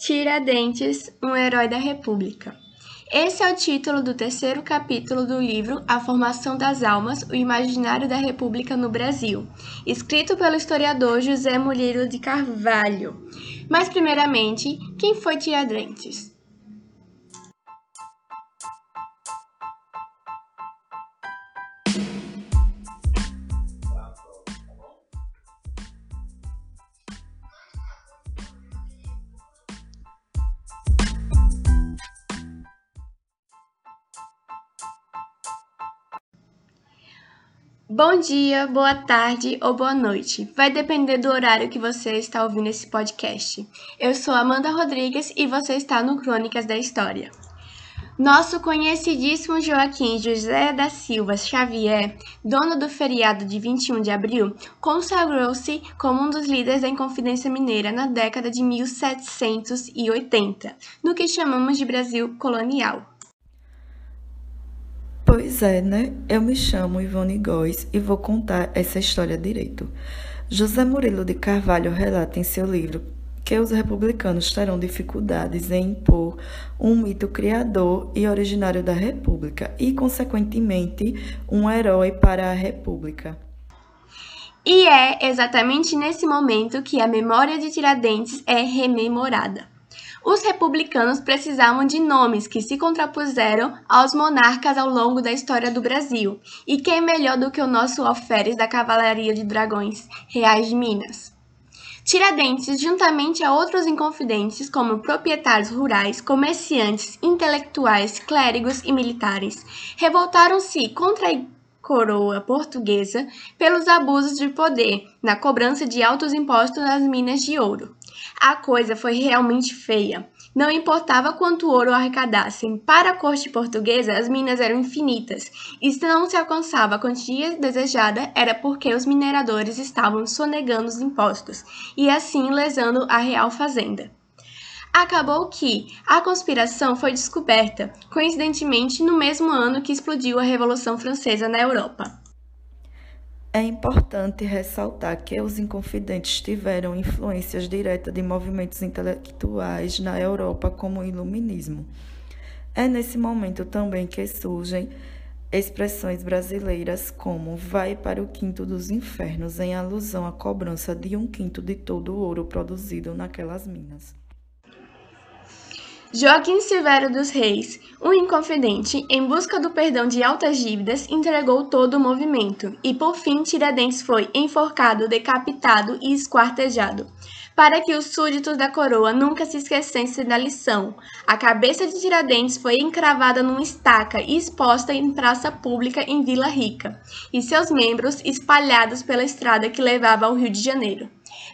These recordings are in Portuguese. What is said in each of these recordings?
Tiradentes, um herói da República. Esse é o título do terceiro capítulo do livro A Formação das Almas, o Imaginário da República no Brasil, escrito pelo historiador José Murilo de Carvalho. Mas, primeiramente, quem foi Tiradentes? Bom dia, boa tarde ou boa noite. Vai depender do horário que você está ouvindo esse podcast. Eu sou Amanda Rodrigues e você está no Crônicas da História. Nosso conhecidíssimo Joaquim José da Silva Xavier, dono do feriado de 21 de abril, consagrou-se como um dos líderes da Inconfidência Mineira na década de 1780, no que chamamos de Brasil colonial. Pois é, né? Eu me chamo Ivone Góes e vou contar essa história direito. José Murilo de Carvalho relata em seu livro que os republicanos terão dificuldades em impor um mito criador e originário da República e, consequentemente, um herói para a República. E é exatamente nesse momento que a memória de Tiradentes é rememorada. Os republicanos precisavam de nomes que se contrapuseram aos monarcas ao longo da história do Brasil. E quem melhor do que o nosso alferes da Cavalaria de Dragões, Reais de Minas? Tiradentes, juntamente a outros inconfidentes, como proprietários rurais, comerciantes, intelectuais, clérigos e militares, revoltaram-se contra a coroa portuguesa pelos abusos de poder na cobrança de altos impostos nas minas de ouro. A coisa foi realmente feia. Não importava quanto ouro arrecadassem, para a corte portuguesa as minas eram infinitas, e se não se alcançava a quantia desejada era porque os mineradores estavam sonegando os impostos e assim lesando a real fazenda. Acabou que a conspiração foi descoberta, coincidentemente no mesmo ano que explodiu a Revolução Francesa na Europa. É importante ressaltar que os Inconfidentes tiveram influências diretas de movimentos intelectuais na Europa, como o Iluminismo. É nesse momento também que surgem expressões brasileiras como vai para o quinto dos infernos, em alusão à cobrança de um quinto de todo o ouro produzido naquelas minas. Joaquim Severo dos Reis, um inconfidente, em busca do perdão de altas dívidas, entregou todo o movimento e, por fim, Tiradentes foi enforcado, decapitado e esquartejado. Para que os súditos da coroa nunca se esquecessem da lição, a cabeça de Tiradentes foi encravada numa estaca e exposta em praça pública em Vila Rica, e seus membros espalhados pela estrada que levava ao Rio de Janeiro.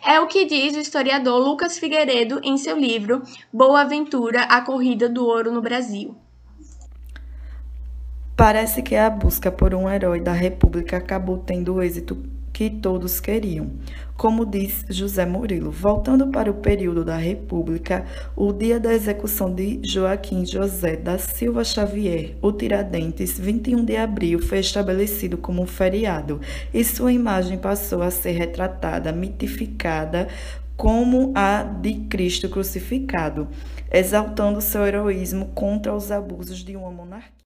É o que diz o historiador Lucas Figueiredo em seu livro Boa Aventura, a corrida do ouro no Brasil. Parece que a busca por um herói da República acabou tendo êxito que todos queriam. Como diz José Murilo, voltando para o período da República, o dia da execução de Joaquim José da Silva Xavier, o Tiradentes, 21 de abril, foi estabelecido como feriado e sua imagem passou a ser retratada, mitificada como a de Cristo crucificado, exaltando seu heroísmo contra os abusos de uma monarquia.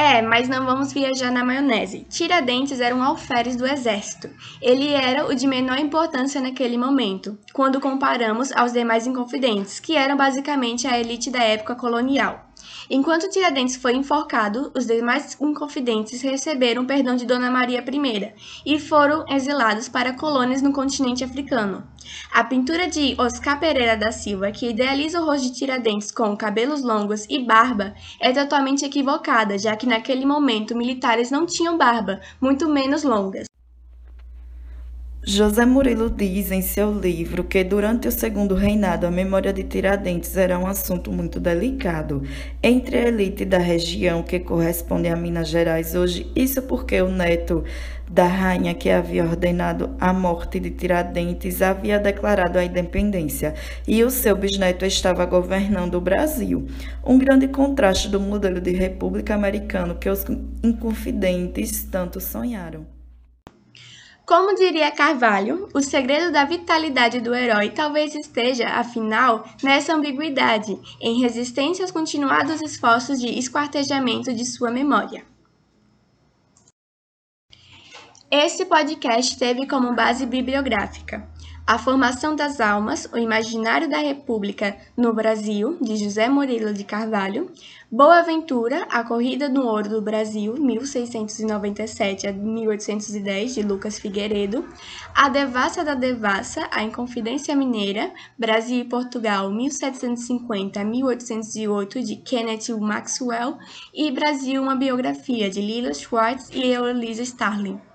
É, mas não vamos viajar na maionese. Tiradentes era um alferes do exército. Ele era o de menor importância naquele momento, quando comparamos aos demais inconfidentes, que eram basicamente a elite da época colonial. Enquanto Tiradentes foi enforcado, os demais inconfidentes receberam perdão de Dona Maria I e foram exilados para colônias no continente africano. A pintura de Oscar Pereira da Silva, que idealiza o rosto de Tiradentes com cabelos longos e barba, é totalmente equivocada, já que naquele momento militares não tinham barba, muito menos longas. José Murilo diz em seu livro que durante o segundo reinado a memória de Tiradentes era um assunto muito delicado entre a elite da região que corresponde a Minas Gerais hoje, isso porque o neto da rainha que havia ordenado a morte de Tiradentes havia declarado a independência e o seu bisneto estava governando o Brasil. Um grande contraste do modelo de república americano que os inconfidentes tanto sonharam. Como diria Carvalho, o segredo da vitalidade do herói talvez esteja, afinal, nessa ambiguidade, em resistência aos continuados esforços de esquartejamento de sua memória. Este podcast teve como base bibliográfica A Formação das Almas, o Imaginário da República no Brasil, de José Murilo de Carvalho, Boa Ventura, A Corrida do Ouro do Brasil, 1697 a 1810, de Lucas Figueiredo, A Devassa da Devassa, A Inconfidência Mineira, Brasil e Portugal, 1750 a 1808, de Kenneth Maxwell, e Brasil, uma biografia, de Lila Schwartz e Eloisa Starling.